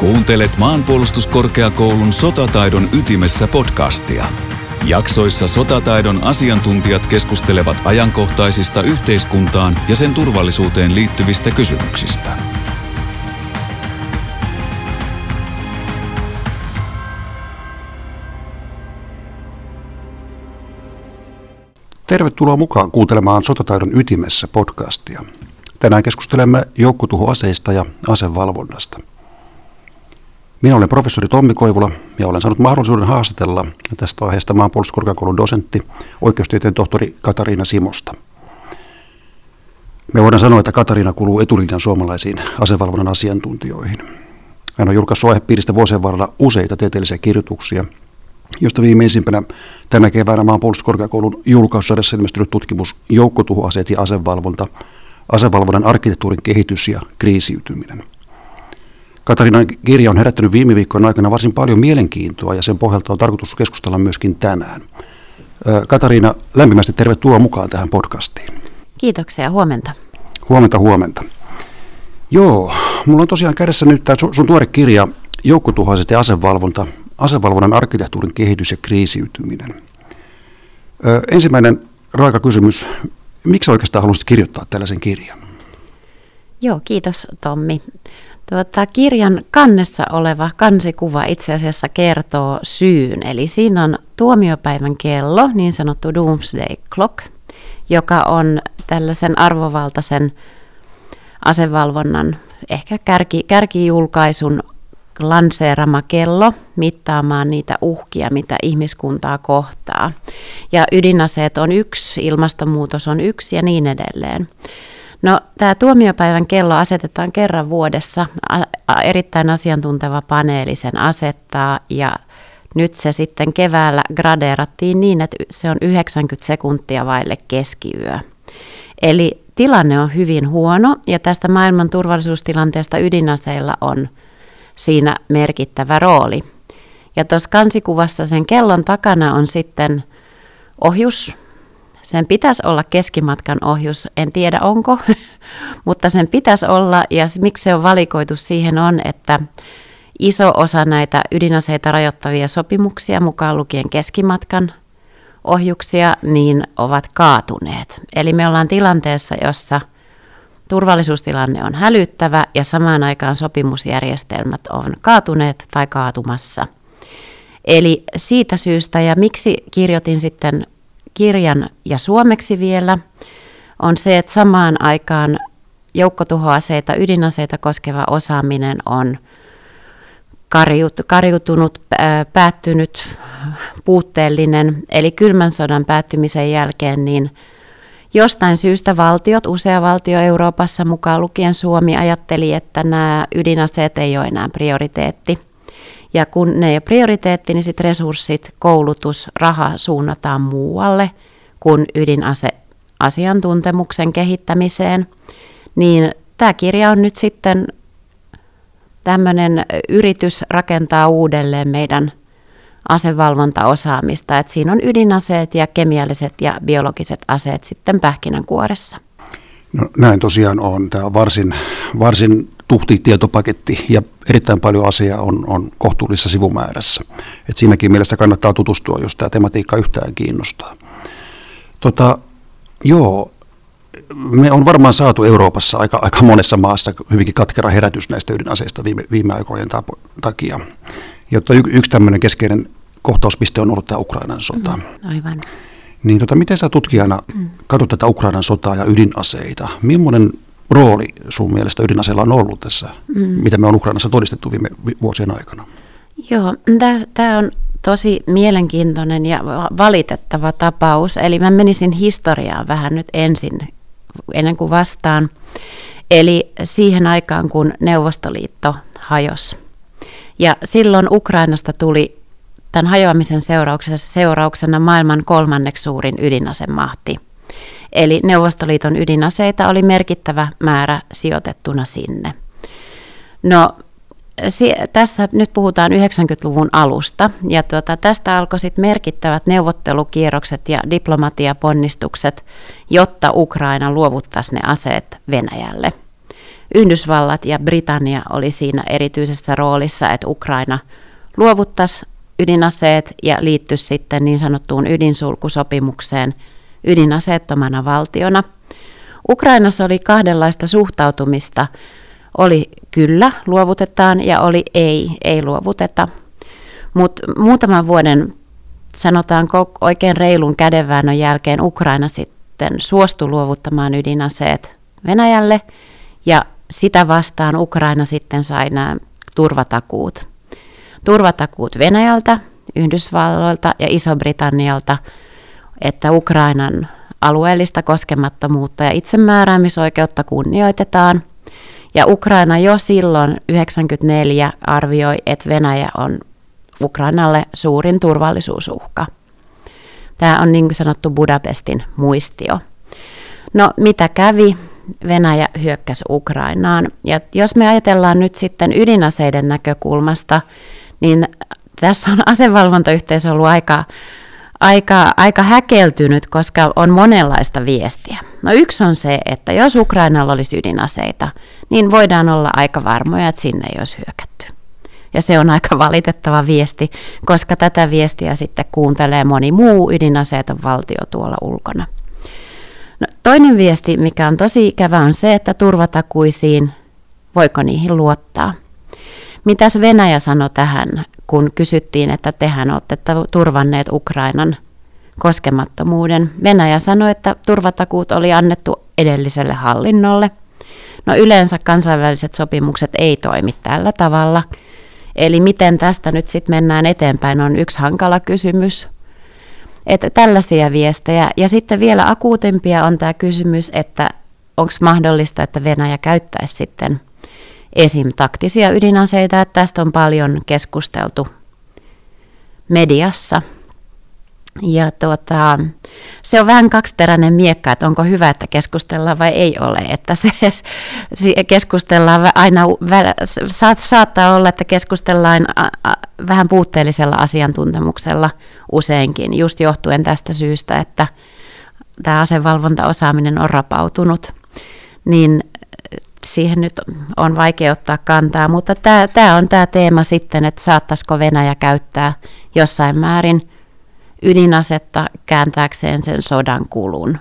Kuuntelet maanpuolustuskorkeakoulun sotataidon ytimessä podcastia. Jaksoissa sotataidon asiantuntijat keskustelevat ajankohtaisista yhteiskuntaan ja sen turvallisuuteen liittyvistä kysymyksistä. Tervetuloa mukaan kuuntelemaan Sotataidon ytimessä podcastia. Tänään keskustelemme joukkotuhoaseista ja asevalvonnasta. Minä olen professori Tommi Koivula ja olen saanut mahdollisuuden haastatella tästä aiheesta maanpuolustuskorkeakoulun dosentti, oikeustieteen tohtori Katariina Simosta. Me voidaan sanoa, että Katariina kuuluu etulinjan suomalaisiin asevalvonnan asiantuntijoihin. Hän on julkaissut aihepiiristä vuosien varrella useita tieteellisiä kirjoituksia, josta viimeisimpänä tänä keväänä maanpuolustuskorkeakoulun julkausarjassa ilmestynyt tutkimus Joukkotuhoaseet ja asevalvonta, asevalvonnan arkkitehtuurin kehitys ja kriisiytyminen. Katarinan kirja on herättänyt viime viikkojen aikana varsin paljon mielenkiintoa ja sen pohjalta on tarkoitus keskustella myöskin tänään. Katariina, lämpimästi tervetuloa mukaan tähän podcastiin. Kiitoksia, huomenta. Huomenta, huomenta. Joo, mulla on tosiaan kädessä nyt tämä sun tuore kirja Joukkotuhoiset ja asevalvonta, asevalvonnan arkkitehtuurin kehitys ja kriisiytyminen. Ö, ensimmäinen raaka kysymys, miksi oikeastaan haluaisit kirjoittaa tällaisen kirjan? Joo, kiitos Tommi. Tuota, kirjan kannessa oleva kansikuva itse asiassa kertoo syyn, eli siinä on tuomiopäivän kello, niin sanottu Doomsday Clock, joka on tällaisen arvovaltaisen asevalvonnan, ehkä kärki, kärkijulkaisun lanseerama kello mittaamaan niitä uhkia, mitä ihmiskuntaa kohtaa. Ja ydinaseet on yksi, ilmastonmuutos on yksi ja niin edelleen. No, tämä tuomiopäivän kello asetetaan kerran vuodessa. A- erittäin asiantunteva paneeli sen asettaa ja nyt se sitten keväällä gradeerattiin niin, että se on 90 sekuntia vaille keskiyö. Eli tilanne on hyvin huono ja tästä maailman turvallisuustilanteesta ydinaseilla on siinä merkittävä rooli. Ja tuossa kansikuvassa sen kellon takana on sitten ohjus, sen pitäisi olla keskimatkan ohjus, en tiedä onko, mutta sen pitäisi olla ja miksi se on valikoitu siihen on, että iso osa näitä ydinaseita rajoittavia sopimuksia, mukaan lukien keskimatkan ohjuksia, niin ovat kaatuneet. Eli me ollaan tilanteessa, jossa turvallisuustilanne on hälyttävä ja samaan aikaan sopimusjärjestelmät on kaatuneet tai kaatumassa. Eli siitä syystä ja miksi kirjoitin sitten kirjan ja suomeksi vielä, on se, että samaan aikaan joukkotuhoaseita, ydinaseita koskeva osaaminen on kariutunut, päättynyt, puutteellinen. Eli kylmän sodan päättymisen jälkeen niin jostain syystä valtiot, usea valtio Euroopassa mukaan lukien Suomi, ajatteli, että nämä ydinaseet ei ole enää prioriteetti – ja kun ne ei ole prioriteetti, niin sitten resurssit, koulutus, raha suunnataan muualle kuin ydinase asiantuntemuksen kehittämiseen. Niin tämä kirja on nyt sitten tämmöinen yritys rakentaa uudelleen meidän asevalvontaosaamista. että siinä on ydinaseet ja kemialliset ja biologiset aseet sitten pähkinänkuoressa. No, näin tosiaan on. Tämä on varsin, varsin tuhti tietopaketti ja erittäin paljon asiaa on, on kohtuullisessa sivumäärässä. Et siinäkin mielessä kannattaa tutustua, jos tämä tematiikka yhtään kiinnostaa. Tota, joo, me on varmaan saatu Euroopassa aika, aika monessa maassa hyvinkin katkera herätys näistä ydinaseista viime, viime aikojen takia. Jotta y, yksi tämmöinen keskeinen kohtauspiste on ollut tämä Ukrainan sota. Mm, aivan. Niin tota, miten sä tutkijana mm. katsot tätä Ukrainan sotaa ja ydinaseita? Millainen rooli sun mielestä ydinaseella on ollut tässä, mm. mitä me on Ukrainassa todistettu viime vuosien aikana? Joo, tämä on tosi mielenkiintoinen ja valitettava tapaus. Eli mä menisin historiaan vähän nyt ensin, ennen kuin vastaan. Eli siihen aikaan, kun Neuvostoliitto hajosi. Ja silloin Ukrainasta tuli tämän hajoamisen seurauksena, seurauksena maailman kolmanneksi suurin ydinasemahti. Eli Neuvostoliiton ydinaseita oli merkittävä määrä sijoitettuna sinne. No, tässä nyt puhutaan 90-luvun alusta, ja tuota, tästä alkoi sitten merkittävät neuvottelukierrokset ja diplomatiaponnistukset, jotta Ukraina luovuttaisi ne aseet Venäjälle. Yhdysvallat ja Britannia oli siinä erityisessä roolissa, että Ukraina luovuttaisi ydinaseet ja liittyisi sitten niin sanottuun ydinsulkusopimukseen ydinaseettomana valtiona. Ukrainassa oli kahdenlaista suhtautumista. Oli kyllä, luovutetaan ja oli ei, ei luovuteta. Mutta muutaman vuoden, sanotaanko oikein reilun kädenväännön jälkeen Ukraina sitten suostui luovuttamaan ydinaseet Venäjälle ja sitä vastaan Ukraina sitten sai nämä turvatakuut. Turvatakuut Venäjältä, Yhdysvalloilta ja Iso-Britannialta, että Ukrainan alueellista koskemattomuutta ja itsemääräämisoikeutta kunnioitetaan. Ja Ukraina jo silloin 1994 arvioi, että Venäjä on Ukrainalle suurin turvallisuusuhka. Tämä on niin sanottu Budapestin muistio. No mitä kävi? Venäjä hyökkäsi Ukrainaan. Ja jos me ajatellaan nyt sitten ydinaseiden näkökulmasta, niin tässä on asevalvontayhteisö ollut aika, aika, aika häkeltynyt, koska on monenlaista viestiä. No yksi on se, että jos Ukrainalla olisi ydinaseita, niin voidaan olla aika varmoja, että sinne ei olisi hyökätty. Ja se on aika valitettava viesti, koska tätä viestiä sitten kuuntelee moni muu ydinaseeton valtio tuolla ulkona. No, toinen viesti, mikä on tosi ikävä, on se, että turvatakuisiin, voiko niihin luottaa. Mitäs Venäjä sanoi tähän, kun kysyttiin, että tehän olette turvanneet Ukrainan koskemattomuuden? Venäjä sanoi, että turvatakuut oli annettu edelliselle hallinnolle. No yleensä kansainväliset sopimukset ei toimi tällä tavalla. Eli miten tästä nyt sitten mennään eteenpäin on yksi hankala kysymys. Että tällaisia viestejä. Ja sitten vielä akuutempia on tämä kysymys, että onko mahdollista, että Venäjä käyttäisi sitten esim. taktisia ydinaseita. Että tästä on paljon keskusteltu mediassa. Ja tuota, se on vähän kaksiteräinen miekka, että onko hyvä, että keskustellaan vai ei ole. Että se, se keskustellaan aina, saattaa olla, että keskustellaan vähän puutteellisella asiantuntemuksella useinkin, just johtuen tästä syystä, että tämä asevalvontaosaaminen on rapautunut. Niin siihen nyt on vaikea ottaa kantaa, mutta tämä, on tämä teema sitten, että saattaisiko Venäjä käyttää jossain määrin ydinasetta kääntääkseen sen sodan kulun.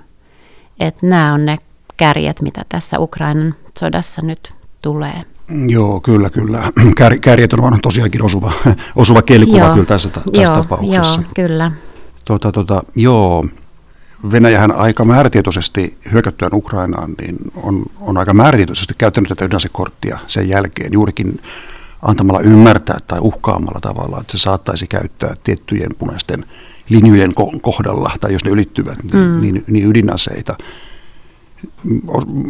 Että nämä on ne kärjet, mitä tässä Ukrainan sodassa nyt tulee. Joo, kyllä, kyllä. Kär, kärjet on tosiaankin osuva, osuva kielikuva joo, kyllä tässä, tässä joo, tapauksessa. Joo, kyllä. Tota, tota, joo, Venäjähän aika määrätietoisesti hyökättyään Ukrainaan, niin on, on aika määrätietoisesti käyttänyt tätä ydinasekorttia sen jälkeen juurikin antamalla ymmärtää tai uhkaamalla tavalla, että se saattaisi käyttää tiettyjen punaisten linjojen kohdalla, tai jos ne ylittyvät, niin, mm. niin, niin ydinaseita.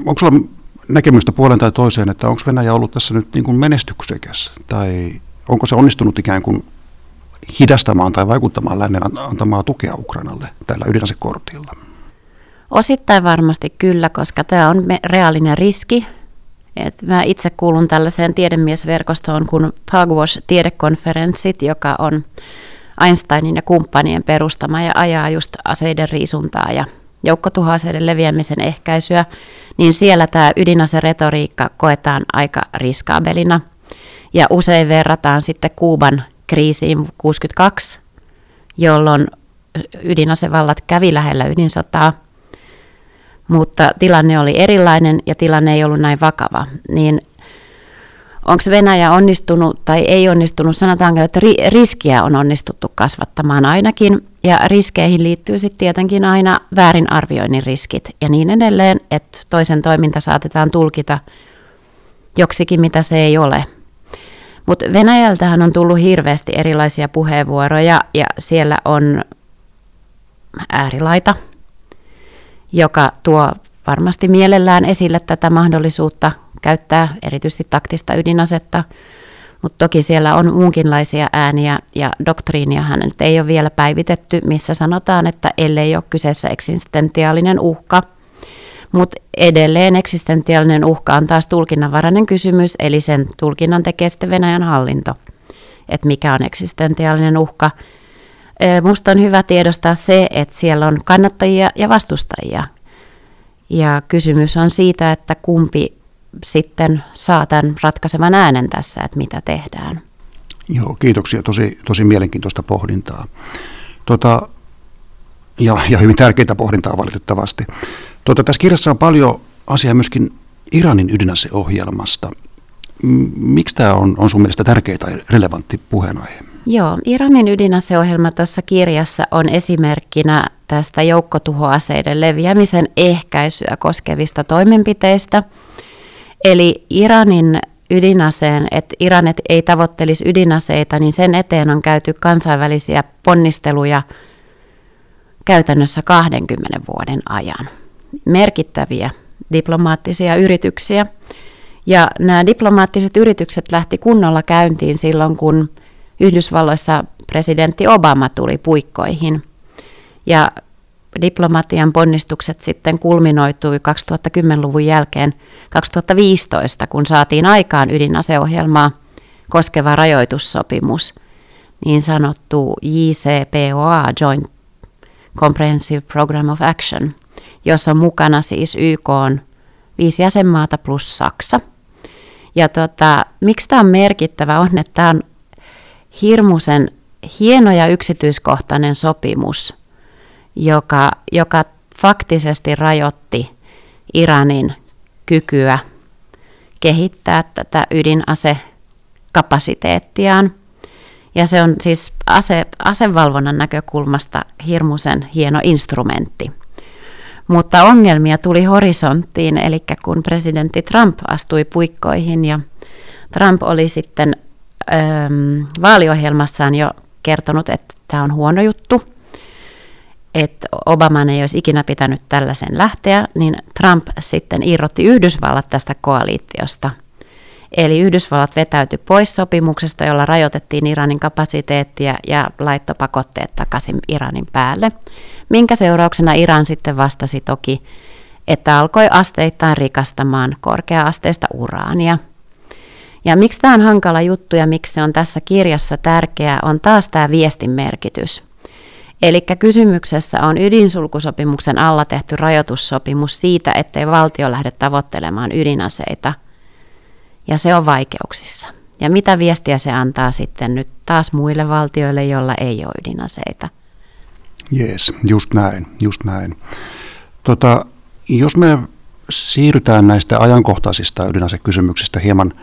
Onko sulla näkemystä puolen tai toiseen, että onko Venäjä ollut tässä nyt niin kuin menestyksekäs, tai onko se onnistunut ikään kuin hidastamaan tai vaikuttamaan lännen antamaa tukea Ukrainalle tällä ydinasekortilla? Osittain varmasti kyllä, koska tämä on reaalinen riski. Et mä itse kuulun tällaiseen tiedemiesverkostoon kuin Pugwash tiedekonferenssit, joka on Einsteinin ja kumppanien perustama ja ajaa just aseiden riisuntaa ja joukkotuhoaseiden leviämisen ehkäisyä, niin siellä tämä ydinaseretoriikka koetaan aika riskaabelina. Ja usein verrataan sitten Kuuban kriisiin 62, jolloin ydinasevallat kävi lähellä ydinsotaa, mutta tilanne oli erilainen ja tilanne ei ollut näin vakava. Niin onko Venäjä onnistunut tai ei onnistunut, sanotaanko, että riskiä on onnistuttu kasvattamaan ainakin, ja riskeihin liittyy sitten tietenkin aina väärinarvioinnin riskit ja niin edelleen, että toisen toiminta saatetaan tulkita joksikin, mitä se ei ole. Mutta Venäjältähän on tullut hirveästi erilaisia puheenvuoroja ja siellä on äärilaita, joka tuo varmasti mielellään esille tätä mahdollisuutta käyttää erityisesti taktista ydinasetta, mutta toki siellä on muunkinlaisia ääniä ja doktriiniahan nyt ei ole vielä päivitetty, missä sanotaan, että ellei ole kyseessä eksistentiaalinen uhka – mutta edelleen eksistentiaalinen uhka on taas tulkinnanvarainen kysymys, eli sen tulkinnan tekee sitten Venäjän hallinto, että mikä on eksistentiaalinen uhka. Musta on hyvä tiedostaa se, että siellä on kannattajia ja vastustajia. Ja kysymys on siitä, että kumpi sitten saa tämän ratkaisevan äänen tässä, että mitä tehdään. Joo, kiitoksia. Tosi, tosi mielenkiintoista pohdintaa. Tota, ja, ja hyvin tärkeitä pohdintaa valitettavasti. Tota, tässä kirjassa on paljon asiaa myöskin Iranin ydinaseohjelmasta. Miksi tämä on, on sun mielestä tärkeä tai relevantti puheenaihe? Joo, Iranin ydinaseohjelma tuossa kirjassa on esimerkkinä tästä joukkotuhoaseiden leviämisen ehkäisyä koskevista toimenpiteistä. Eli Iranin ydinaseen, että Iran ei tavoittelisi ydinaseita, niin sen eteen on käyty kansainvälisiä ponnisteluja käytännössä 20 vuoden ajan. Merkittäviä diplomaattisia yrityksiä. Ja nämä diplomaattiset yritykset lähti kunnolla käyntiin silloin, kun Yhdysvalloissa presidentti Obama tuli puikkoihin. Ja diplomatian ponnistukset sitten kulminoitui 2010-luvun jälkeen 2015, kun saatiin aikaan ydinaseohjelmaa koskeva rajoitussopimus, niin sanottu JCPOA, Joint Comprehensive Program of Action, jossa on mukana siis YK on viisi jäsenmaata plus Saksa. Ja tota, miksi tämä on merkittävä on, että tämä on hirmuisen hieno ja yksityiskohtainen sopimus, joka, joka faktisesti rajoitti Iranin kykyä kehittää tätä ydinasekapasiteettiaan. Ja se on siis ase, asevalvonnan näkökulmasta hirmuisen hieno instrumentti. Mutta ongelmia tuli horisonttiin, eli kun presidentti Trump astui puikkoihin ja Trump oli sitten äm, vaaliohjelmassaan jo kertonut, että tämä on huono juttu, että Obaman ei olisi ikinä pitänyt tällaisen lähteä, niin Trump sitten irrotti Yhdysvallat tästä koaliitiosta. Eli Yhdysvallat vetäytyi pois sopimuksesta, jolla rajoitettiin Iranin kapasiteettia ja laittoi pakotteet takaisin Iranin päälle, minkä seurauksena Iran sitten vastasi toki, että alkoi asteittain rikastamaan korkea-asteista uraania – ja miksi tämä on hankala juttu ja miksi se on tässä kirjassa tärkeää, on taas tämä viestin merkitys. Eli kysymyksessä on ydinsulkusopimuksen alla tehty rajoitussopimus siitä, ettei valtio lähde tavoittelemaan ydinaseita. Ja se on vaikeuksissa. Ja mitä viestiä se antaa sitten nyt taas muille valtioille, joilla ei ole ydinaseita? Jees, just näin, just näin. Tota, jos me siirrytään näistä ajankohtaisista ydinasekysymyksistä hieman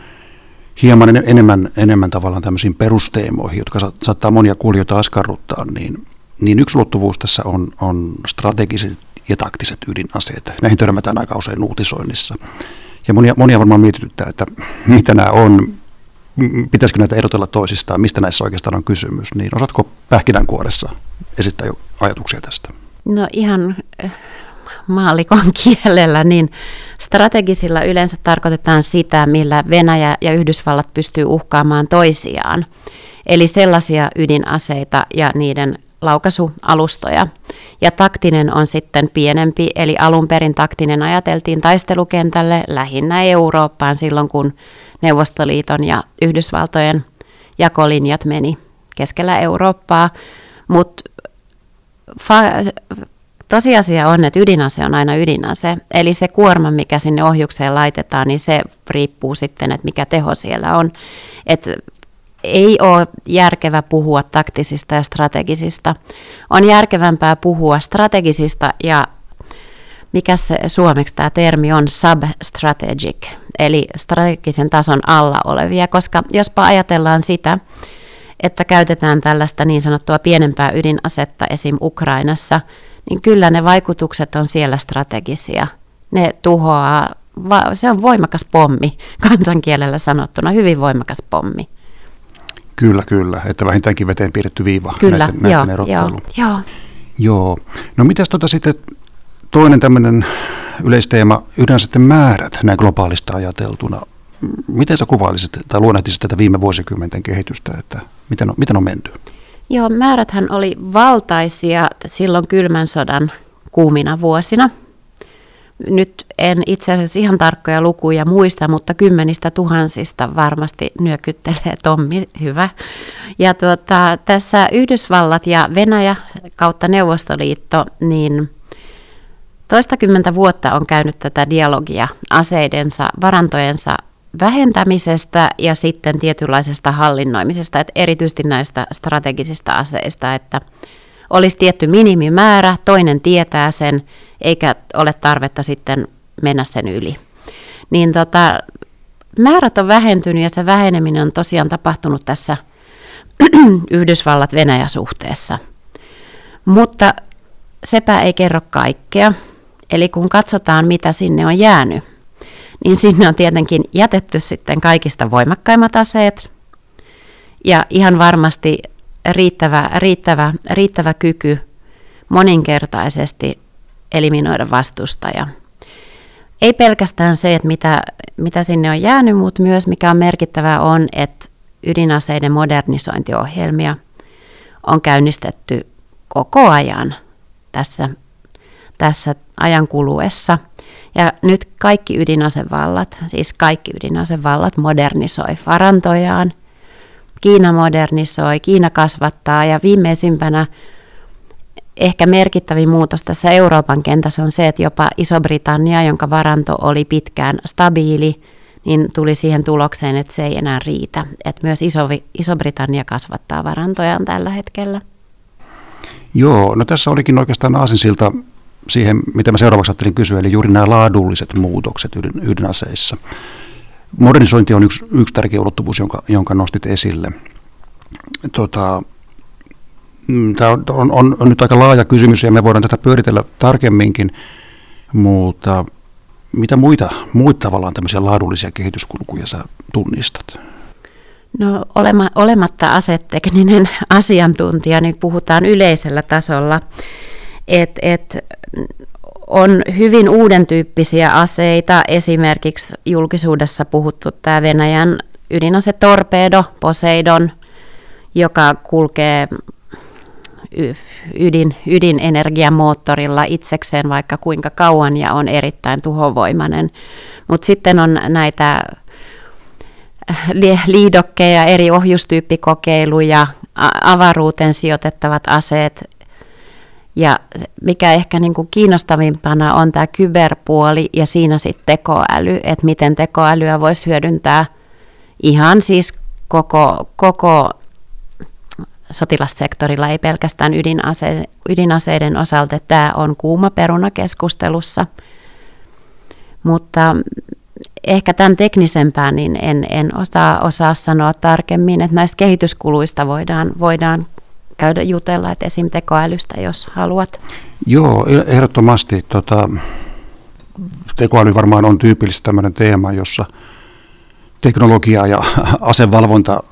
hieman enemmän, enemmän tavallaan tämmöisiin perusteemoihin, jotka saattaa monia kuulijoita askarruttaa, niin, niin yksi ulottuvuus tässä on, on strategiset ja taktiset ydinaseet. Näihin törmätään aika usein uutisoinnissa. Ja monia, monia varmaan mietityttää, että mitä nämä on, pitäisikö näitä erotella toisistaan, mistä näissä oikeastaan on kysymys. Niin osaatko pähkinänkuoressa esittää jo ajatuksia tästä? No ihan maalikon kielellä, niin strategisilla yleensä tarkoitetaan sitä, millä Venäjä ja Yhdysvallat pystyy uhkaamaan toisiaan. Eli sellaisia ydinaseita ja niiden laukaisualustoja. Ja taktinen on sitten pienempi, eli alun perin taktinen ajateltiin taistelukentälle lähinnä Eurooppaan silloin, kun Neuvostoliiton ja Yhdysvaltojen jakolinjat meni keskellä Eurooppaa. Mutta fa- Tosiasia on, että ydinase on aina ydinase, eli se kuorma, mikä sinne ohjukseen laitetaan, niin se riippuu sitten, että mikä teho siellä on. Et ei ole järkevä puhua taktisista ja strategisista. On järkevämpää puhua strategisista ja mikä se suomeksi tämä termi on, substrategic, eli strategisen tason alla olevia, koska jospa ajatellaan sitä, että käytetään tällaista niin sanottua pienempää ydinasetta esim. Ukrainassa – niin kyllä ne vaikutukset on siellä strategisia. Ne tuhoaa, se on voimakas pommi, kansankielellä sanottuna, hyvin voimakas pommi. Kyllä, kyllä, että vähintäänkin veteen piirretty viiva kyllä, näiden, joo, näiden joo, joo. joo. No mitäs tota sitten toinen tämmöinen yleisteema, ydinaseiden määrät näin globaalista ajateltuna. Miten sä kuvailisit tai luonnehtisit tätä viime vuosikymmenten kehitystä, että miten on, miten on menty? Joo, määräthän oli valtaisia silloin kylmän sodan kuumina vuosina. Nyt en itse asiassa ihan tarkkoja lukuja muista, mutta kymmenistä tuhansista varmasti nyökyttelee Tommi, hyvä. Ja tuota, tässä Yhdysvallat ja Venäjä kautta Neuvostoliitto, niin Toistakymmentä vuotta on käynyt tätä dialogia aseidensa, varantojensa vähentämisestä ja sitten tietynlaisesta hallinnoimisesta, että erityisesti näistä strategisista aseista, että olisi tietty minimimäärä, toinen tietää sen, eikä ole tarvetta sitten mennä sen yli. Niin tota, määrät on vähentynyt ja se väheneminen on tosiaan tapahtunut tässä Yhdysvallat-Venäjä-suhteessa. Mutta sepä ei kerro kaikkea. Eli kun katsotaan, mitä sinne on jäänyt, niin sinne on tietenkin jätetty sitten kaikista voimakkaimmat aseet ja ihan varmasti riittävä, riittävä, riittävä kyky moninkertaisesti eliminoida vastustaja. Ei pelkästään se, että mitä, mitä sinne on jäänyt, mutta myös mikä on merkittävää on, että ydinaseiden modernisointiohjelmia on käynnistetty koko ajan tässä, tässä ajan kuluessa. Ja nyt kaikki ydinasevallat, siis kaikki ydinasevallat modernisoi varantojaan. Kiina modernisoi, Kiina kasvattaa ja viimeisimpänä ehkä merkittävin muutos tässä Euroopan kentässä on se, että jopa Iso-Britannia, jonka varanto oli pitkään stabiili, niin tuli siihen tulokseen, että se ei enää riitä. Että myös Iso, Iso-Britannia kasvattaa varantojaan tällä hetkellä. Joo, no tässä olikin oikeastaan aasinsilta siihen, mitä mä seuraavaksi ajattelin kysyä, eli juuri nämä laadulliset muutokset ydin, ydinaseissa. Modernisointi on yksi, yksi tärkeä ulottuvuus, jonka, jonka nostit esille. Tota, Tämä on, on, on, nyt aika laaja kysymys ja me voidaan tätä pyöritellä tarkemminkin, mutta mitä muita, muita tavallaan tämmöisiä laadullisia kehityskulkuja sä tunnistat? No olema, olematta asetekninen asiantuntija, niin puhutaan yleisellä tasolla, että et on hyvin uuden tyyppisiä aseita, esimerkiksi julkisuudessa puhuttu tämä Venäjän ydinasetorpedo Poseidon, joka kulkee ydin, ydinenergiamoottorilla itsekseen vaikka kuinka kauan ja on erittäin tuhovoimainen. Mutta sitten on näitä äh, liidokkeja, eri ohjustyyppikokeiluja, avaruuteen sijoitettavat aseet. Ja mikä ehkä niin kuin kiinnostavimpana on tämä kyberpuoli ja siinä sitten tekoäly, että miten tekoälyä voisi hyödyntää ihan siis koko, koko sotilassektorilla, ei pelkästään ydinase, ydinaseiden osalta. Tämä on kuuma peruna keskustelussa. Mutta ehkä tämän teknisempään niin en, en osaa, osaa sanoa tarkemmin, että näistä kehityskuluista voidaan, voidaan käydä jutella, että esim. tekoälystä, jos haluat. Joo, ehdottomasti. Tota, tekoäly varmaan on tyypillistä tämmöinen teema, jossa teknologia ja asevalvonta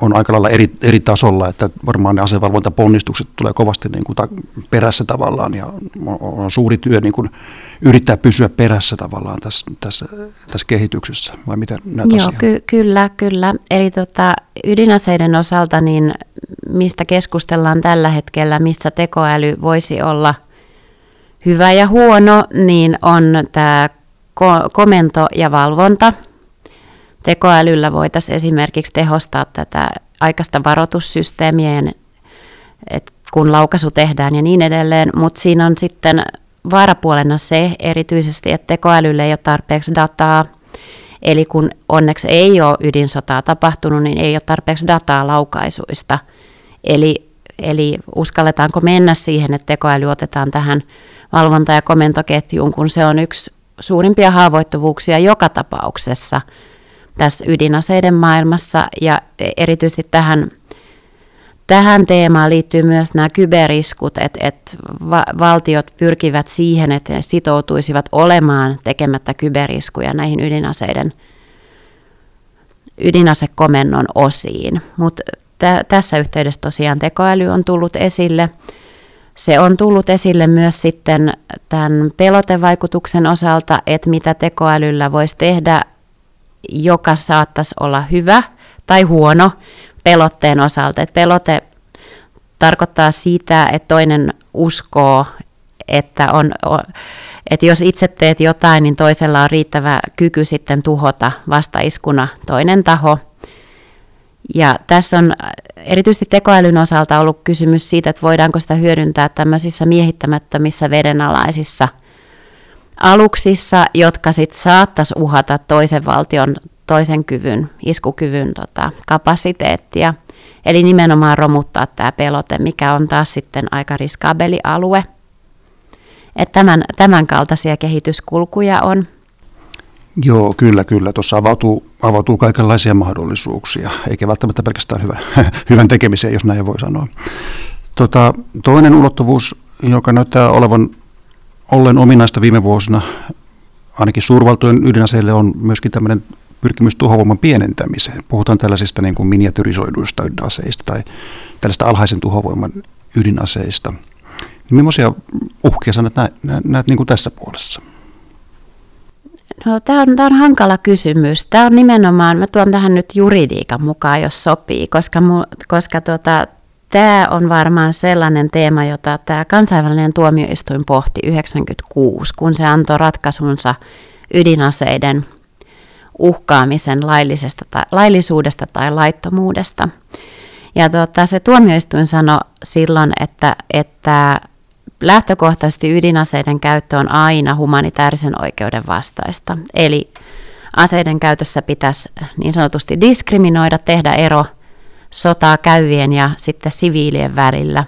on aika lailla eri, eri tasolla, että varmaan ne asevalvontaponnistukset tulee kovasti niin kuin ta, perässä tavallaan ja on, on suuri työ niin kuin yrittää pysyä perässä tavallaan tässä, tässä, tässä kehityksessä, vai miten näet Joo, ky- kyllä, kyllä. Eli tota, ydinaseiden osalta, niin mistä keskustellaan tällä hetkellä, missä tekoäly voisi olla hyvä ja huono, niin on tämä ko- komento ja valvonta – tekoälyllä voitaisiin esimerkiksi tehostaa tätä aikaista varoitussysteemiä, että kun laukaisu tehdään ja niin edelleen, mutta siinä on sitten vaarapuolena se erityisesti, että tekoälylle ei ole tarpeeksi dataa, eli kun onneksi ei ole ydinsotaa tapahtunut, niin ei ole tarpeeksi dataa laukaisuista. Eli, eli uskalletaanko mennä siihen, että tekoäly otetaan tähän valvonta- ja komentoketjuun, kun se on yksi suurimpia haavoittuvuuksia joka tapauksessa – tässä ydinaseiden maailmassa ja erityisesti tähän, tähän teemaan liittyy myös nämä kyberiskut, että, että va- valtiot pyrkivät siihen, että ne sitoutuisivat olemaan tekemättä kyberiskuja näihin ydinaseiden ydinasekomennon osiin. Mutta t- tässä yhteydessä tosiaan tekoäly on tullut esille. Se on tullut esille myös sitten tämän pelotevaikutuksen osalta, että mitä tekoälyllä voisi tehdä joka saattaisi olla hyvä tai huono pelotteen osalta. Et pelote tarkoittaa sitä, että toinen uskoo, että, on, että jos itse teet jotain, niin toisella on riittävä kyky sitten tuhota vastaiskuna toinen taho. Ja tässä on erityisesti tekoälyn osalta ollut kysymys siitä, että voidaanko sitä hyödyntää tämmöisissä miehittämättömissä vedenalaisissa aluksissa, jotka sitten saattaisi uhata toisen valtion toisen kyvyn, iskukyvyn tota, kapasiteettia. Eli nimenomaan romuttaa tämä pelote, mikä on taas sitten aika riskaabeli alue. Et tämän, tämän kaltaisia kehityskulkuja on. Joo, kyllä, kyllä. Tuossa avautuu, avautuu kaikenlaisia mahdollisuuksia, eikä välttämättä pelkästään hyvä, hyvän tekemiseen, jos näin voi sanoa. Tota, toinen ulottuvuus, joka näyttää olevan ollen ominaista viime vuosina, ainakin suurvaltojen ydinaseille, on myöskin tämmöinen pyrkimys tuhovoiman pienentämiseen. Puhutaan tällaisista niin kuin miniatyrisoiduista ydinaseista tai tällaista alhaisen tuhovoiman ydinaseista. Millaisia uhkia sanat näet, näet niin kuin tässä puolessa? No, tämä on, tämä on hankala kysymys. Tämä on nimenomaan, mä tuon tähän nyt juridiikan mukaan, jos sopii, koska, koska tota, tämä on varmaan sellainen teema, jota tämä kansainvälinen tuomioistuin pohti 96, kun se antoi ratkaisunsa ydinaseiden uhkaamisen laillisesta tai, laillisuudesta tai laittomuudesta. Ja tota, se tuomioistuin sanoi silloin, että, että lähtökohtaisesti ydinaseiden käyttö on aina humanitaarisen oikeuden vastaista. Eli aseiden käytössä pitäisi niin sanotusti diskriminoida, tehdä ero sotaa käyvien ja sitten siviilien välillä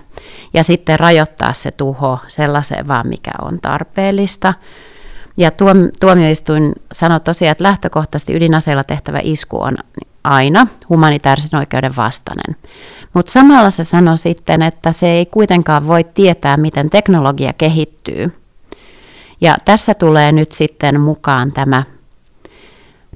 ja sitten rajoittaa se tuho sellaiseen vaan, mikä on tarpeellista. Ja tuomioistuin sanoi tosiaan, että lähtökohtaisesti ydinaseilla tehtävä isku on aina humanitaarisen oikeuden vastainen. Mutta samalla se sanoi sitten, että se ei kuitenkaan voi tietää, miten teknologia kehittyy. Ja tässä tulee nyt sitten mukaan tämä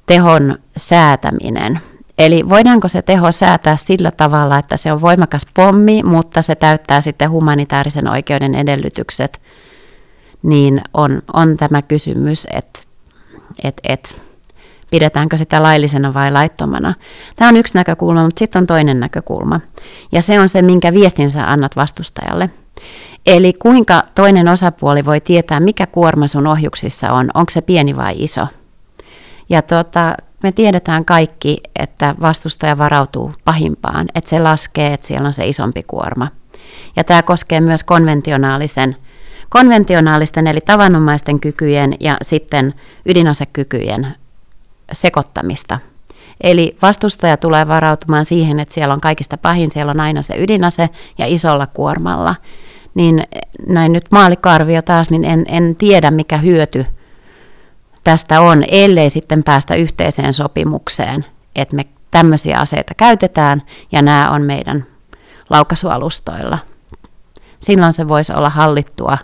tehon säätäminen. Eli voidaanko se teho säätää sillä tavalla, että se on voimakas pommi, mutta se täyttää sitten humanitaarisen oikeuden edellytykset, niin on, on tämä kysymys, että et, et, pidetäänkö sitä laillisena vai laittomana. Tämä on yksi näkökulma, mutta sitten on toinen näkökulma. Ja se on se, minkä viestin sä annat vastustajalle. Eli kuinka toinen osapuoli voi tietää, mikä kuorma sun ohjuksissa on, onko se pieni vai iso. Ja tota, me tiedetään kaikki, että vastustaja varautuu pahimpaan, että se laskee, että siellä on se isompi kuorma. Ja tämä koskee myös konventionaalisen, konventionaalisten eli tavanomaisten kykyjen ja sitten ydinasekykyjen sekoittamista. Eli vastustaja tulee varautumaan siihen, että siellä on kaikista pahin, siellä on aina se ydinase ja isolla kuormalla. Niin näin nyt maalikarvio taas, niin en, en tiedä mikä hyöty tästä on, ellei sitten päästä yhteiseen sopimukseen, että me tämmöisiä aseita käytetään ja nämä on meidän laukaisualustoilla. Silloin se voisi olla hallittua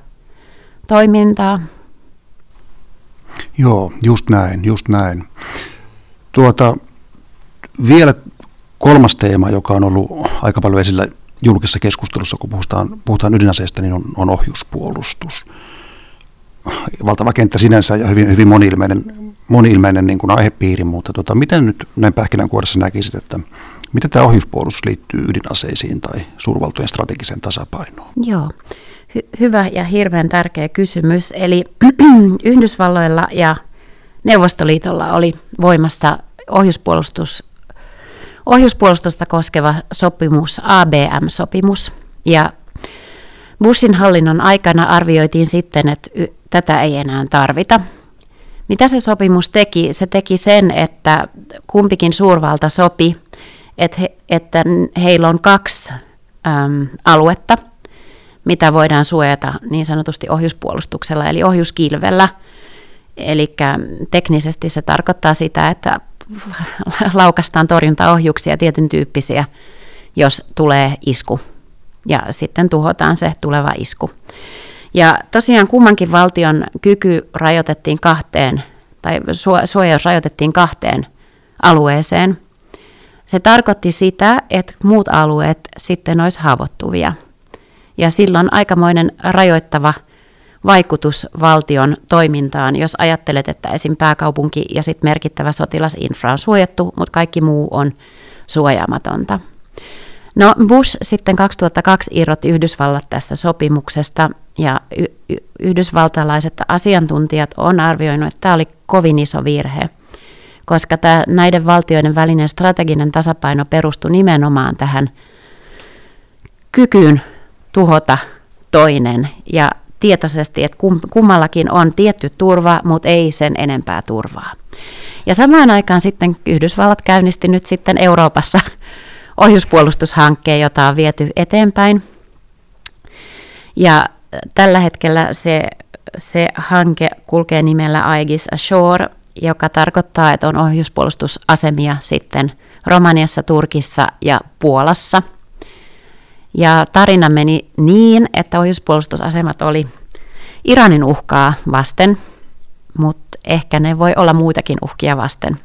toimintaa. Joo, just näin, just näin. Tuota, vielä kolmas teema, joka on ollut aika paljon esillä julkisessa keskustelussa, kun puhutaan, puhutaan ydinaseista, niin on, on ohjuspuolustus. Valtava kenttä sinänsä ja hyvin, hyvin moni-ilmeinen, moni-ilmeinen niin kuin aihepiiri, mutta tota, miten nyt näin pähkinänkuoressa näkisit, että miten tämä ohjuspuolustus liittyy ydinaseisiin tai suurvaltojen strategiseen tasapainoon? Joo, Hy- hyvä ja hirveän tärkeä kysymys. Eli Yhdysvalloilla ja Neuvostoliitolla oli voimassa ohjuspuolustus, ohjuspuolustusta koskeva sopimus, ABM-sopimus. Ja Bushin hallinnon aikana arvioitiin sitten, että tätä ei enää tarvita. Mitä se sopimus teki? Se teki sen, että kumpikin suurvalta sopi, että, he, että heillä on kaksi äm, aluetta, mitä voidaan suojata niin sanotusti ohjuspuolustuksella, eli ohjuskilvellä. Eli teknisesti se tarkoittaa sitä, että laukastaan torjuntaohjuksia tietyn tyyppisiä, jos tulee isku. Ja sitten tuhotaan se tuleva isku. Ja tosiaan kummankin valtion kyky rajoitettiin kahteen, tai suojaus rajoitettiin kahteen alueeseen. Se tarkoitti sitä, että muut alueet sitten olisi haavoittuvia. Ja silloin aikamoinen rajoittava vaikutus valtion toimintaan, jos ajattelet, että esim. pääkaupunki ja sitten merkittävä sotilasinfra on suojattu, mutta kaikki muu on suojaamatonta. No Bush sitten 2002 irrotti Yhdysvallat tästä sopimuksesta ja y- y- yhdysvaltalaiset asiantuntijat on arvioinut, että tämä oli kovin iso virhe, koska tämä, näiden valtioiden välinen strateginen tasapaino perustui nimenomaan tähän kykyyn tuhota toinen ja tietoisesti, että kummallakin on tietty turva, mutta ei sen enempää turvaa. Ja samaan aikaan sitten Yhdysvallat käynnisti nyt sitten Euroopassa ohjuspuolustushankkeen, jota on viety eteenpäin. Ja tällä hetkellä se, se hanke kulkee nimellä Aegis Ashore, joka tarkoittaa, että on ohjuspuolustusasemia sitten Romaniassa, Turkissa ja Puolassa. Ja tarina meni niin, että ohjuspuolustusasemat oli Iranin uhkaa vasten, mutta ehkä ne voi olla muitakin uhkia vasten.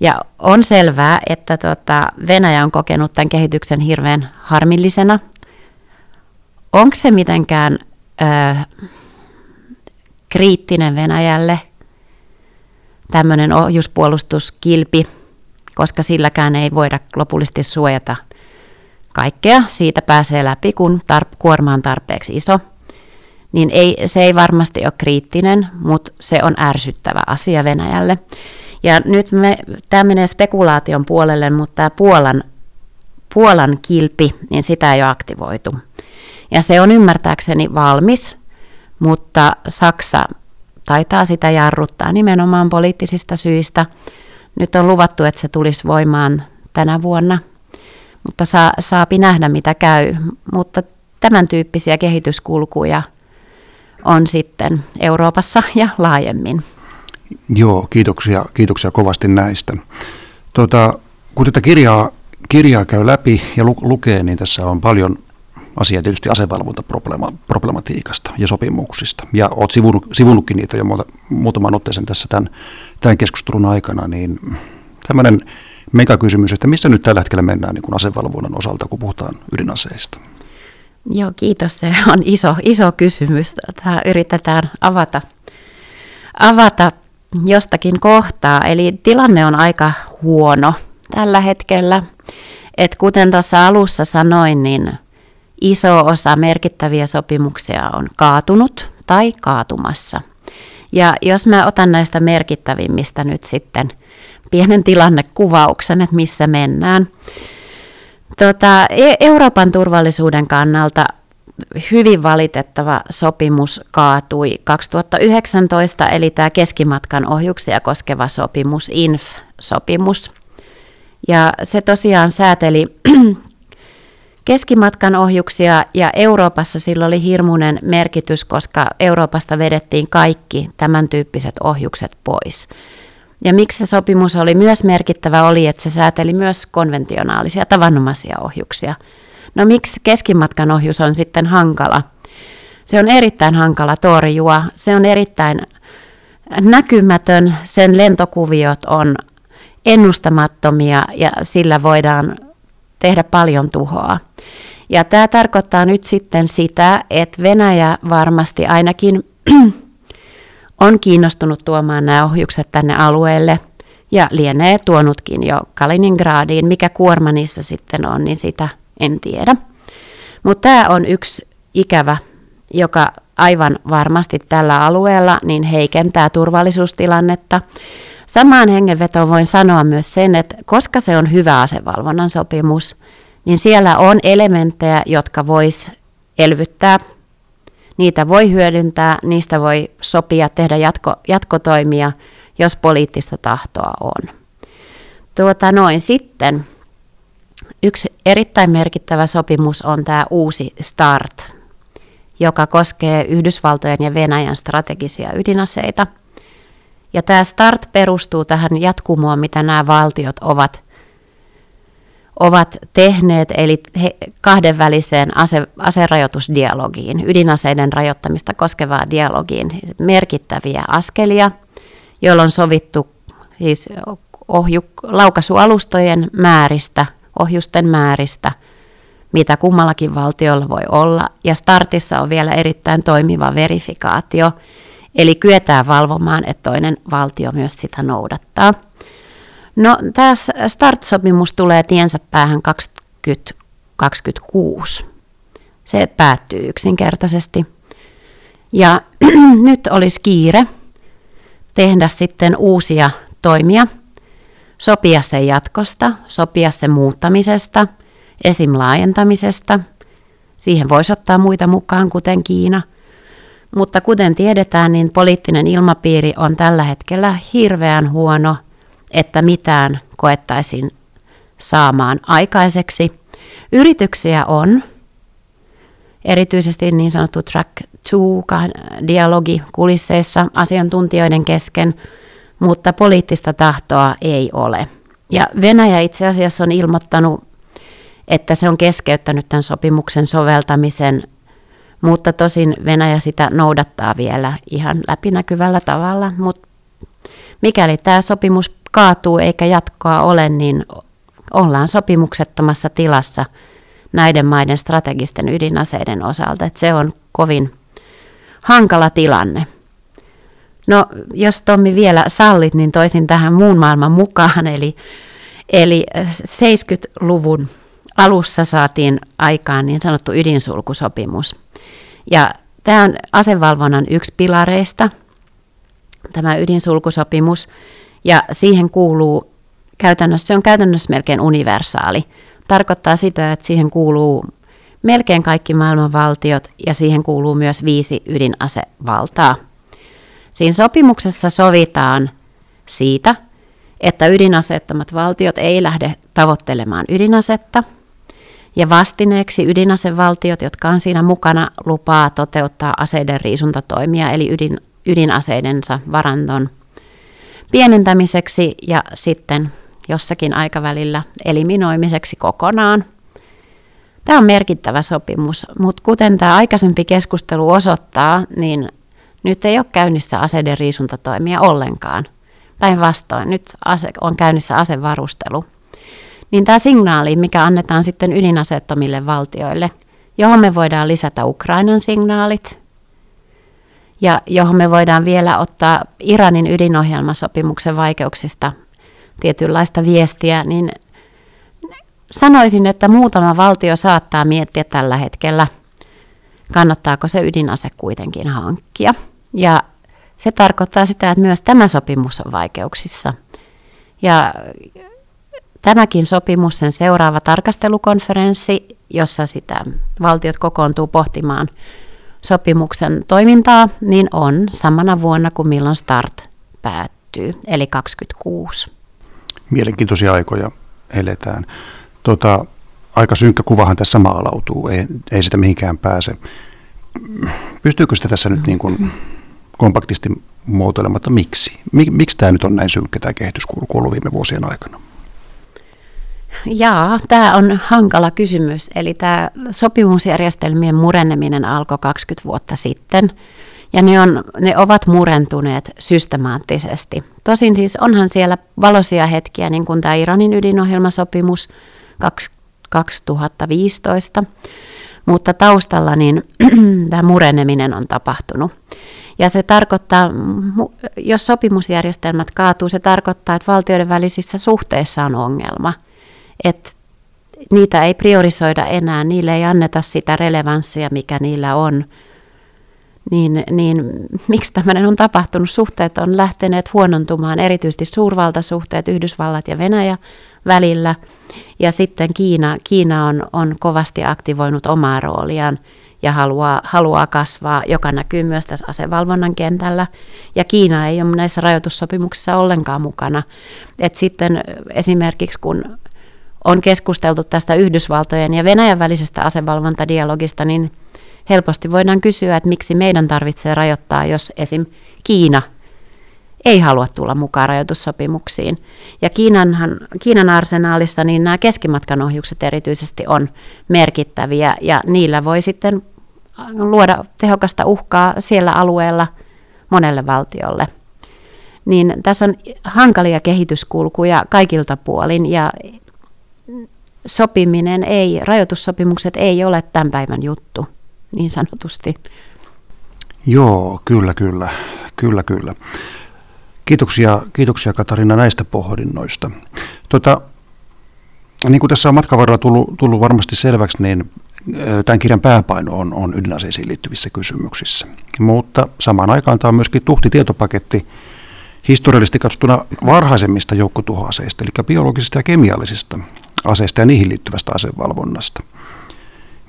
Ja on selvää, että tota, Venäjä on kokenut tämän kehityksen hirveän harmillisena. Onko se mitenkään ö, kriittinen Venäjälle tämmöinen ohjuspuolustuskilpi, koska silläkään ei voida lopullisesti suojata kaikkea. Siitä pääsee läpi, kun tar- kuorma on tarpeeksi iso. Niin ei, se ei varmasti ole kriittinen, mutta se on ärsyttävä asia Venäjälle. Ja nyt me, tämä menee spekulaation puolelle, mutta tämä Puolan, Puolan kilpi, niin sitä ei ole aktivoitu. Ja se on ymmärtääkseni valmis, mutta Saksa taitaa sitä jarruttaa nimenomaan poliittisista syistä. Nyt on luvattu, että se tulisi voimaan tänä vuonna, mutta saa, saapi nähdä mitä käy. Mutta tämän tyyppisiä kehityskulkuja on sitten Euroopassa ja laajemmin. Joo, kiitoksia, kiitoksia kovasti näistä. Tuota, kun tätä kirjaa, kirjaa käy läpi ja lu, lukee, niin tässä on paljon asiaa tietysti asevalvontaproblematiikasta ja sopimuksista. Ja olet sivunut, sivunutkin niitä jo muuta, muutaman otteeseen tässä tämän, tämän keskustelun aikana, niin tämmöinen megakysymys, että missä nyt tällä hetkellä mennään niin asevalvonnan osalta, kun puhutaan ydinaseista? Joo, kiitos. Se on iso, iso kysymys. Tämä yritetään avata, avata jostakin kohtaa. Eli tilanne on aika huono tällä hetkellä. Et kuten tuossa alussa sanoin, niin iso osa merkittäviä sopimuksia on kaatunut tai kaatumassa. Ja jos mä otan näistä merkittävimmistä nyt sitten pienen tilannekuvauksen, että missä mennään. Tota, e- Euroopan turvallisuuden kannalta hyvin valitettava sopimus kaatui 2019, eli tämä keskimatkan ohjuksia koskeva sopimus, INF-sopimus. Ja se tosiaan sääteli keskimatkan ohjuksia ja Euroopassa sillä oli hirmuinen merkitys, koska Euroopasta vedettiin kaikki tämän tyyppiset ohjukset pois. Ja miksi se sopimus oli myös merkittävä oli, että se sääteli myös konventionaalisia tavanomaisia ohjuksia – No miksi keskimatkan ohjus on sitten hankala? Se on erittäin hankala torjua, se on erittäin näkymätön, sen lentokuviot on ennustamattomia ja sillä voidaan tehdä paljon tuhoa. Ja tämä tarkoittaa nyt sitten sitä, että Venäjä varmasti ainakin on kiinnostunut tuomaan nämä ohjukset tänne alueelle ja lienee tuonutkin jo Kaliningradiin. Mikä kuorma niissä sitten on, niin sitä en tiedä. Mutta tämä on yksi ikävä, joka aivan varmasti tällä alueella niin heikentää turvallisuustilannetta. Samaan hengenvetoon voin sanoa myös sen, että koska se on hyvä asevalvonnan sopimus, niin siellä on elementtejä, jotka vois elvyttää. Niitä voi hyödyntää, niistä voi sopia, tehdä jatko, jatkotoimia, jos poliittista tahtoa on. Tuota noin sitten Yksi erittäin merkittävä sopimus on tämä uusi START, joka koskee Yhdysvaltojen ja Venäjän strategisia ydinaseita. Ja tämä START perustuu tähän jatkumoon, mitä nämä valtiot ovat, ovat tehneet, eli he, kahdenväliseen ase, aserajoitusdialogiin, ydinaseiden rajoittamista koskevaa dialogiin, merkittäviä askelia, joilla on sovittu siis ohju, laukaisualustojen määristä – ohjusten määristä, mitä kummallakin valtiolla voi olla, ja startissa on vielä erittäin toimiva verifikaatio, eli kyetään valvomaan, että toinen valtio myös sitä noudattaa. No, tämä START-sopimus tulee tiensä päähän 2026. Se päättyy yksinkertaisesti. Ja nyt olisi kiire tehdä sitten uusia toimia – sopia sen jatkosta, sopia sen muuttamisesta, esim. laajentamisesta. Siihen voisi ottaa muita mukaan, kuten Kiina. Mutta kuten tiedetään, niin poliittinen ilmapiiri on tällä hetkellä hirveän huono, että mitään koettaisiin saamaan aikaiseksi. Yrityksiä on, erityisesti niin sanottu track two dialogi kulisseissa asiantuntijoiden kesken, mutta poliittista tahtoa ei ole. Ja Venäjä itse asiassa on ilmoittanut, että se on keskeyttänyt tämän sopimuksen soveltamisen, mutta tosin Venäjä sitä noudattaa vielä ihan läpinäkyvällä tavalla. Mutta mikäli tämä sopimus kaatuu eikä jatkoa ole, niin ollaan sopimuksettomassa tilassa näiden maiden strategisten ydinaseiden osalta. Et se on kovin hankala tilanne. No, jos Tommi vielä sallit, niin toisin tähän muun maailman mukaan, eli, eli 70-luvun alussa saatiin aikaan niin sanottu ydinsulkusopimus. Ja tämä on asevalvonnan yksi pilareista, tämä ydinsulkusopimus, ja siihen kuuluu käytännössä, se on käytännössä melkein universaali. Tarkoittaa sitä, että siihen kuuluu melkein kaikki maailman valtiot ja siihen kuuluu myös viisi ydinasevaltaa. Siinä sopimuksessa sovitaan siitä, että ydinaseettomat valtiot ei lähde tavoittelemaan ydinasetta. Ja vastineeksi ydinasevaltiot, jotka on siinä mukana, lupaa toteuttaa aseiden riisuntatoimia, eli ydin, ydinaseidensa varanton pienentämiseksi ja sitten jossakin aikavälillä eliminoimiseksi kokonaan. Tämä on merkittävä sopimus, mutta kuten tämä aikaisempi keskustelu osoittaa, niin nyt ei ole käynnissä aseiden riisuntatoimia ollenkaan. Päinvastoin, nyt ase, on käynnissä asevarustelu. Niin tämä signaali, mikä annetaan sitten ydinaseettomille valtioille, johon me voidaan lisätä Ukrainan signaalit, ja johon me voidaan vielä ottaa Iranin ydinohjelmasopimuksen vaikeuksista tietynlaista viestiä, niin sanoisin, että muutama valtio saattaa miettiä tällä hetkellä, kannattaako se ydinase kuitenkin hankkia. Ja se tarkoittaa sitä, että myös tämä sopimus on vaikeuksissa. Ja tämäkin sopimus, sen seuraava tarkastelukonferenssi, jossa sitä valtiot kokoontuu pohtimaan sopimuksen toimintaa, niin on samana vuonna kuin milloin start päättyy, eli 26. Mielenkiintoisia aikoja eletään. Tota, aika synkkä kuvahan tässä maalautuu, ei, ei sitä mihinkään pääse. Pystyykö sitä tässä nyt niin kuin kompaktisti muotoilematta miksi? Miksi tämä nyt on näin synkkä tämä kehityskulku ollut viime vuosien aikana? Jaa, tämä on hankala kysymys. Eli tämä sopimusjärjestelmien murenneminen alkoi 20 vuotta sitten. Ja ne, on, ne ovat murentuneet systemaattisesti. Tosin siis onhan siellä valoisia hetkiä, niin kuin tämä Iranin ydinohjelmasopimus 2015, mutta taustalla niin tämä mureneminen on tapahtunut. Ja se tarkoittaa, jos sopimusjärjestelmät kaatuu, se tarkoittaa, että valtioiden välisissä suhteissa on ongelma. Että niitä ei priorisoida enää, niille ei anneta sitä relevanssia, mikä niillä on. Niin, niin miksi tämmöinen on tapahtunut? Suhteet on lähteneet huonontumaan, erityisesti suurvaltasuhteet Yhdysvallat ja Venäjä välillä. Ja sitten Kiina, Kiina on, on kovasti aktivoinut omaa rooliaan ja haluaa, haluaa kasvaa, joka näkyy myös tässä asevalvonnan kentällä. Ja Kiina ei ole näissä rajoitussopimuksissa ollenkaan mukana. Et sitten esimerkiksi kun on keskusteltu tästä Yhdysvaltojen ja Venäjän välisestä asevalvontadialogista, niin helposti voidaan kysyä, että miksi meidän tarvitsee rajoittaa, jos esim. Kiina ei halua tulla mukaan rajoitussopimuksiin. Ja Kiinanhan, Kiinan arsenaalissa niin nämä keskimatkan ohjukset erityisesti on merkittäviä ja niillä voi sitten luoda tehokasta uhkaa siellä alueella monelle valtiolle. Niin tässä on hankalia kehityskulkuja kaikilta puolin ja sopiminen ei, rajoitussopimukset ei ole tämän päivän juttu, niin sanotusti. Joo, kyllä, kyllä, kyllä, kyllä. Kiitoksia, kiitoksia Katarina näistä pohdinnoista. Tota, niin kuin tässä on matkan varrella tullut, tullut varmasti selväksi, niin tämän kirjan pääpaino on, on ydinaseisiin liittyvissä kysymyksissä. Mutta samaan aikaan tämä on myöskin tuhti tietopaketti historiallisesti katsottuna varhaisemmista joukkotuhoaseista, eli biologisista ja kemiallisista aseista ja niihin liittyvästä asevalvonnasta.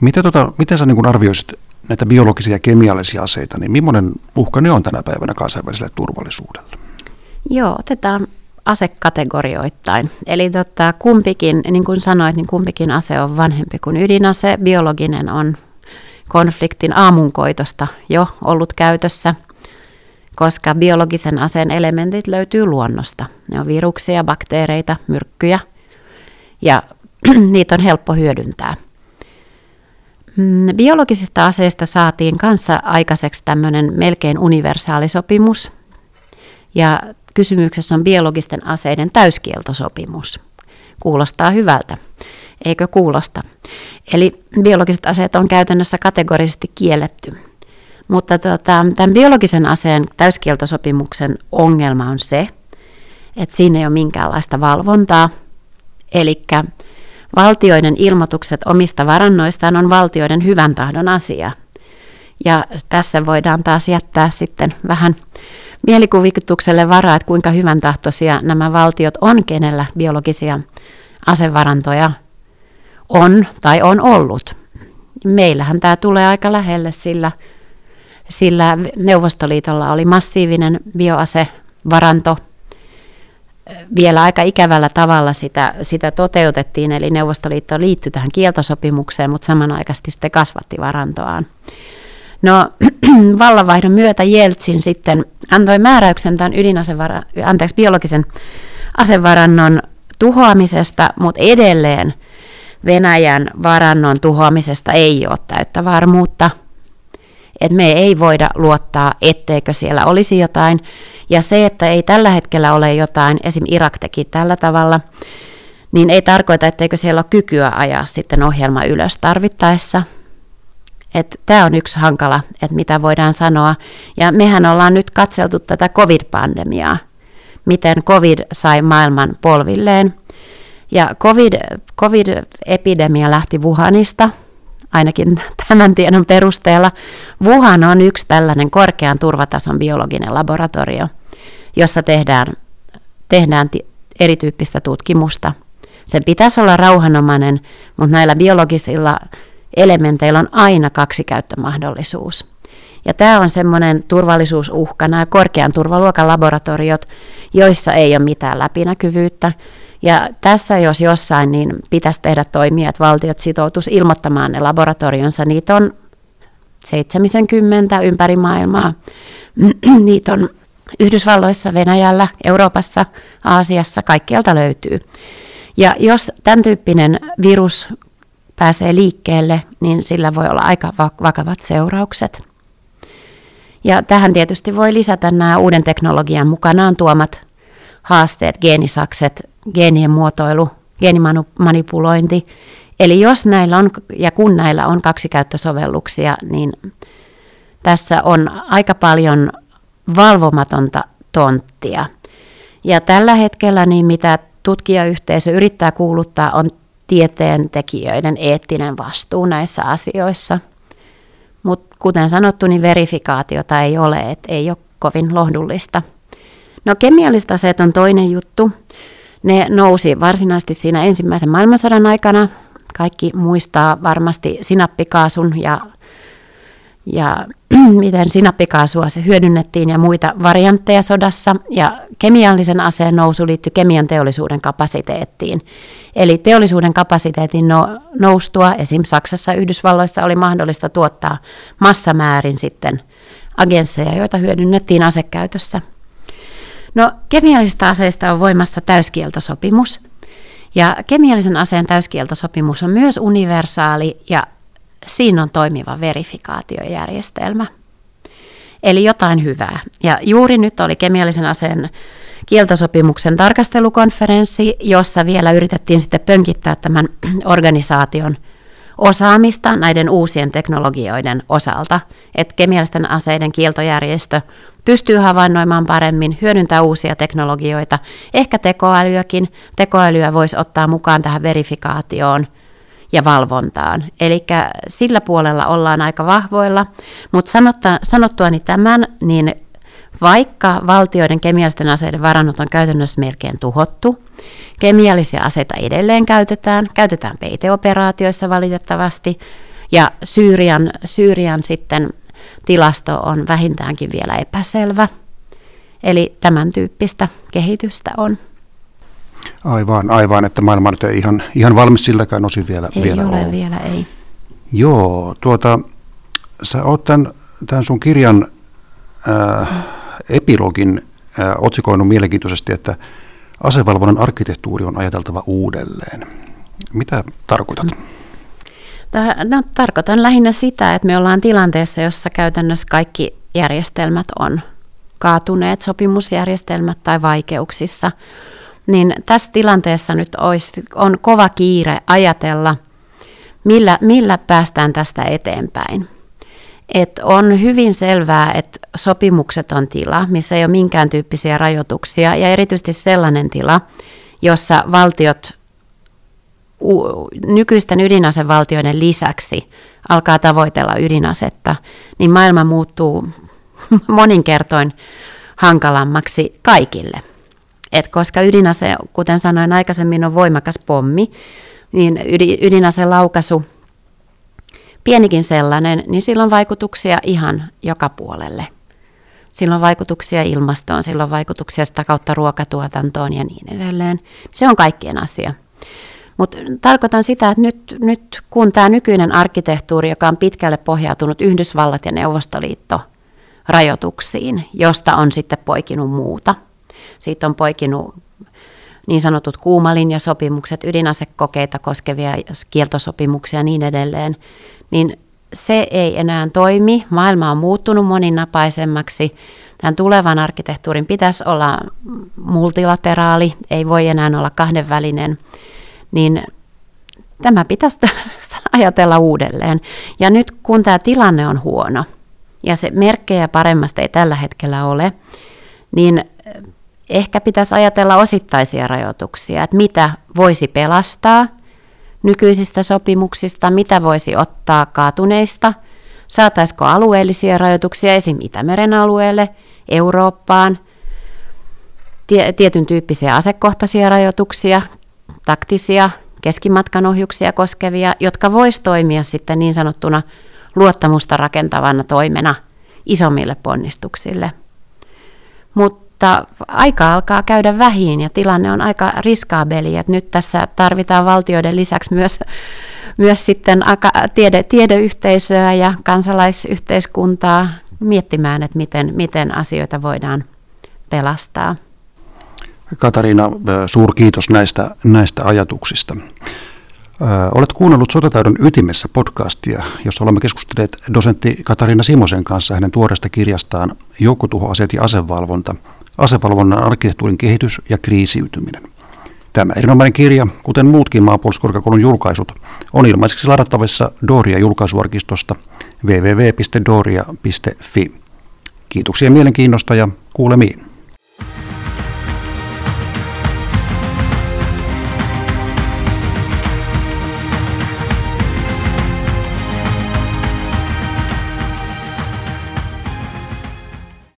Mitä tota, miten sä niin arvioisit näitä biologisia ja kemiallisia aseita, niin millainen uhka ne on tänä päivänä kansainväliselle turvallisuudelle? Joo, otetaan asekategorioittain. Eli tota, kumpikin, niin kuin sanoit, niin kumpikin ase on vanhempi kuin ydinase. Biologinen on konfliktin aamunkoitosta jo ollut käytössä, koska biologisen aseen elementit löytyy luonnosta. Ne on viruksia, bakteereita, myrkkyjä ja niitä on helppo hyödyntää. Mm, biologisista aseista saatiin kanssa aikaiseksi tämmöinen melkein universaalisopimus. Ja kysymyksessä on biologisten aseiden täyskieltosopimus. Kuulostaa hyvältä, eikö kuulosta? Eli biologiset aseet on käytännössä kategorisesti kielletty. Mutta tota, tämän biologisen aseen täyskieltosopimuksen ongelma on se, että siinä ei ole minkäänlaista valvontaa. Eli valtioiden ilmoitukset omista varannoistaan on valtioiden hyvän tahdon asia. Ja tässä voidaan taas jättää sitten vähän mielikuvitukselle varaa, että kuinka hyvän tahtoisia nämä valtiot on, kenellä biologisia asevarantoja on tai on ollut. Meillähän tämä tulee aika lähelle, sillä, sillä Neuvostoliitolla oli massiivinen bioasevaranto. Vielä aika ikävällä tavalla sitä, sitä toteutettiin, eli Neuvostoliitto liittyi tähän kieltosopimukseen, mutta samanaikaisesti sitten kasvatti varantoaan. No vallanvaihdon myötä Jeltsin sitten antoi määräyksen tämän ydinasevara, anteeksi, biologisen asevarannon tuhoamisesta, mutta edelleen Venäjän varannon tuhoamisesta ei ole täyttä varmuutta. Et me ei voida luottaa, etteikö siellä olisi jotain. Ja se, että ei tällä hetkellä ole jotain, esim. Irak teki tällä tavalla, niin ei tarkoita, etteikö siellä ole kykyä ajaa sitten ohjelma ylös tarvittaessa – Tämä on yksi hankala, että mitä voidaan sanoa. Ja mehän ollaan nyt katseltu tätä covid-pandemiaa, miten covid sai maailman polvilleen. Ja COVID, covid-epidemia lähti Wuhanista, ainakin tämän tiedon perusteella. Wuhan on yksi tällainen korkean turvatason biologinen laboratorio, jossa tehdään, tehdään erityyppistä tutkimusta. Sen pitäisi olla rauhanomainen, mutta näillä biologisilla elementeillä on aina kaksi käyttömahdollisuus. Ja tämä on semmoinen turvallisuusuhka, nämä korkean turvaluokan laboratoriot, joissa ei ole mitään läpinäkyvyyttä. Ja tässä jos jossain, niin pitäisi tehdä toimia, että valtiot sitoutus ilmoittamaan ne laboratorionsa. Niitä on 70 ympäri maailmaa. Niitä on Yhdysvalloissa, Venäjällä, Euroopassa, Aasiassa, kaikkialta löytyy. Ja jos tämän tyyppinen virus pääsee liikkeelle, niin sillä voi olla aika vakavat seuraukset. Ja tähän tietysti voi lisätä nämä uuden teknologian mukanaan tuomat haasteet, geenisakset, geenien muotoilu, geenimanipulointi. Eli jos näillä on ja kun näillä on kaksikäyttösovelluksia, niin tässä on aika paljon valvomatonta tonttia. Ja tällä hetkellä niin mitä tutkijayhteisö yrittää kuuluttaa on tieteen tekijöiden eettinen vastuu näissä asioissa. Mutta kuten sanottu, niin verifikaatiota ei ole, että ei ole kovin lohdullista. No kemialliset aseet on toinen juttu. Ne nousi varsinaisesti siinä ensimmäisen maailmansodan aikana. Kaikki muistaa varmasti sinappikaasun ja, ja miten sinappikaasua se hyödynnettiin ja muita variantteja sodassa. Ja kemiallisen aseen nousu liittyy kemian teollisuuden kapasiteettiin. Eli teollisuuden kapasiteetin no, noustua, esim. Saksassa ja Yhdysvalloissa oli mahdollista tuottaa massamäärin sitten agensseja, joita hyödynnettiin asekäytössä. No, kemiallisista aseista on voimassa täyskieltosopimus. Ja kemiallisen aseen täyskieltosopimus on myös universaali ja siinä on toimiva verifikaatiojärjestelmä. Eli jotain hyvää. Ja juuri nyt oli kemiallisen aseen kieltosopimuksen tarkastelukonferenssi, jossa vielä yritettiin sitten pönkittää tämän organisaation osaamista näiden uusien teknologioiden osalta, että kemiallisten aseiden kieltojärjestö pystyy havainnoimaan paremmin, hyödyntää uusia teknologioita, ehkä tekoälyäkin. Tekoälyä voisi ottaa mukaan tähän verifikaatioon ja valvontaan. Eli sillä puolella ollaan aika vahvoilla, mutta sanottuani tämän, niin vaikka valtioiden kemiallisten aseiden varannot on käytännössä melkein tuhottu, kemiallisia aseita edelleen käytetään, käytetään peiteoperaatioissa valitettavasti, Ja Syyrian, Syyrian sitten tilasto on vähintäänkin vielä epäselvä. Eli tämän tyyppistä kehitystä on. Aivan, aivan, että maailma nyt ei ihan, ihan valmis siltäkään osin vielä, ei vielä ole. vielä, ei. Joo, tuota, sä oot tämän, tämän sun kirjan äh, epilogin äh, otsikoinut mielenkiintoisesti, että asevalvonnan arkkitehtuuri on ajateltava uudelleen. Mitä tarkoitat? No, tarkoitan lähinnä sitä, että me ollaan tilanteessa, jossa käytännössä kaikki järjestelmät on kaatuneet, sopimusjärjestelmät tai vaikeuksissa. Niin tässä tilanteessa nyt olisi, on kova kiire ajatella, millä, millä päästään tästä eteenpäin. Et on hyvin selvää, että sopimukset on tila, missä ei ole minkään tyyppisiä rajoituksia, ja erityisesti sellainen tila, jossa valtiot nykyisten ydinasevaltioiden lisäksi alkaa tavoitella ydinasetta, niin maailma muuttuu moninkertoin hankalammaksi kaikille. Et koska ydinase, kuten sanoin aikaisemmin, on voimakas pommi, niin ydinaseen laukaisu, pienikin sellainen, niin sillä on vaikutuksia ihan joka puolelle. Sillä on vaikutuksia ilmastoon, sillä on vaikutuksia sitä kautta ruokatuotantoon ja niin edelleen. Se on kaikkien asia. Mutta tarkoitan sitä, että nyt, nyt kun tämä nykyinen arkkitehtuuri, joka on pitkälle pohjautunut Yhdysvallat ja Neuvostoliitto rajoituksiin, josta on sitten poikinut muuta. Siitä on poikinut niin sanotut kuumalinjasopimukset, ydinasekokeita koskevia kieltosopimuksia ja niin edelleen, niin se ei enää toimi. Maailma on muuttunut moninapaisemmaksi. Tämän tulevan arkkitehtuurin pitäisi olla multilateraali, ei voi enää olla kahdenvälinen niin tämä pitäisi ajatella uudelleen. Ja nyt kun tämä tilanne on huono ja se merkkejä paremmasta ei tällä hetkellä ole, niin ehkä pitäisi ajatella osittaisia rajoituksia, että mitä voisi pelastaa nykyisistä sopimuksista, mitä voisi ottaa kaatuneista, saataisiko alueellisia rajoituksia esim. Itämeren alueelle, Eurooppaan, tietyn tyyppisiä asekohtaisia rajoituksia, taktisia keskimatkan ohjuksia koskevia, jotka voisi toimia sitten niin sanottuna luottamusta rakentavana toimena isommille ponnistuksille. Mutta aika alkaa käydä vähin ja tilanne on aika riskaabeli, että nyt tässä tarvitaan valtioiden lisäksi myös, myös sitten tiede, tiedeyhteisöä ja kansalaisyhteiskuntaa miettimään, että miten, miten asioita voidaan pelastaa. Katariina, suurkiitos näistä, näistä ajatuksista. Olet kuunnellut Sotataidon ytimessä podcastia, jossa olemme keskustelleet dosentti Katariina Simosen kanssa hänen tuoreesta kirjastaan Joukkotuhoaseet ja asevalvonta, asevalvonnan arkkitehtuurin kehitys ja kriisiytyminen. Tämä erinomainen kirja, kuten muutkin maanpuolustuskorkeakoulun julkaisut, on ilmaiseksi ladattavissa Doria julkaisuarkistosta www.doria.fi. Kiitoksia mielenkiinnosta ja kuulemiin.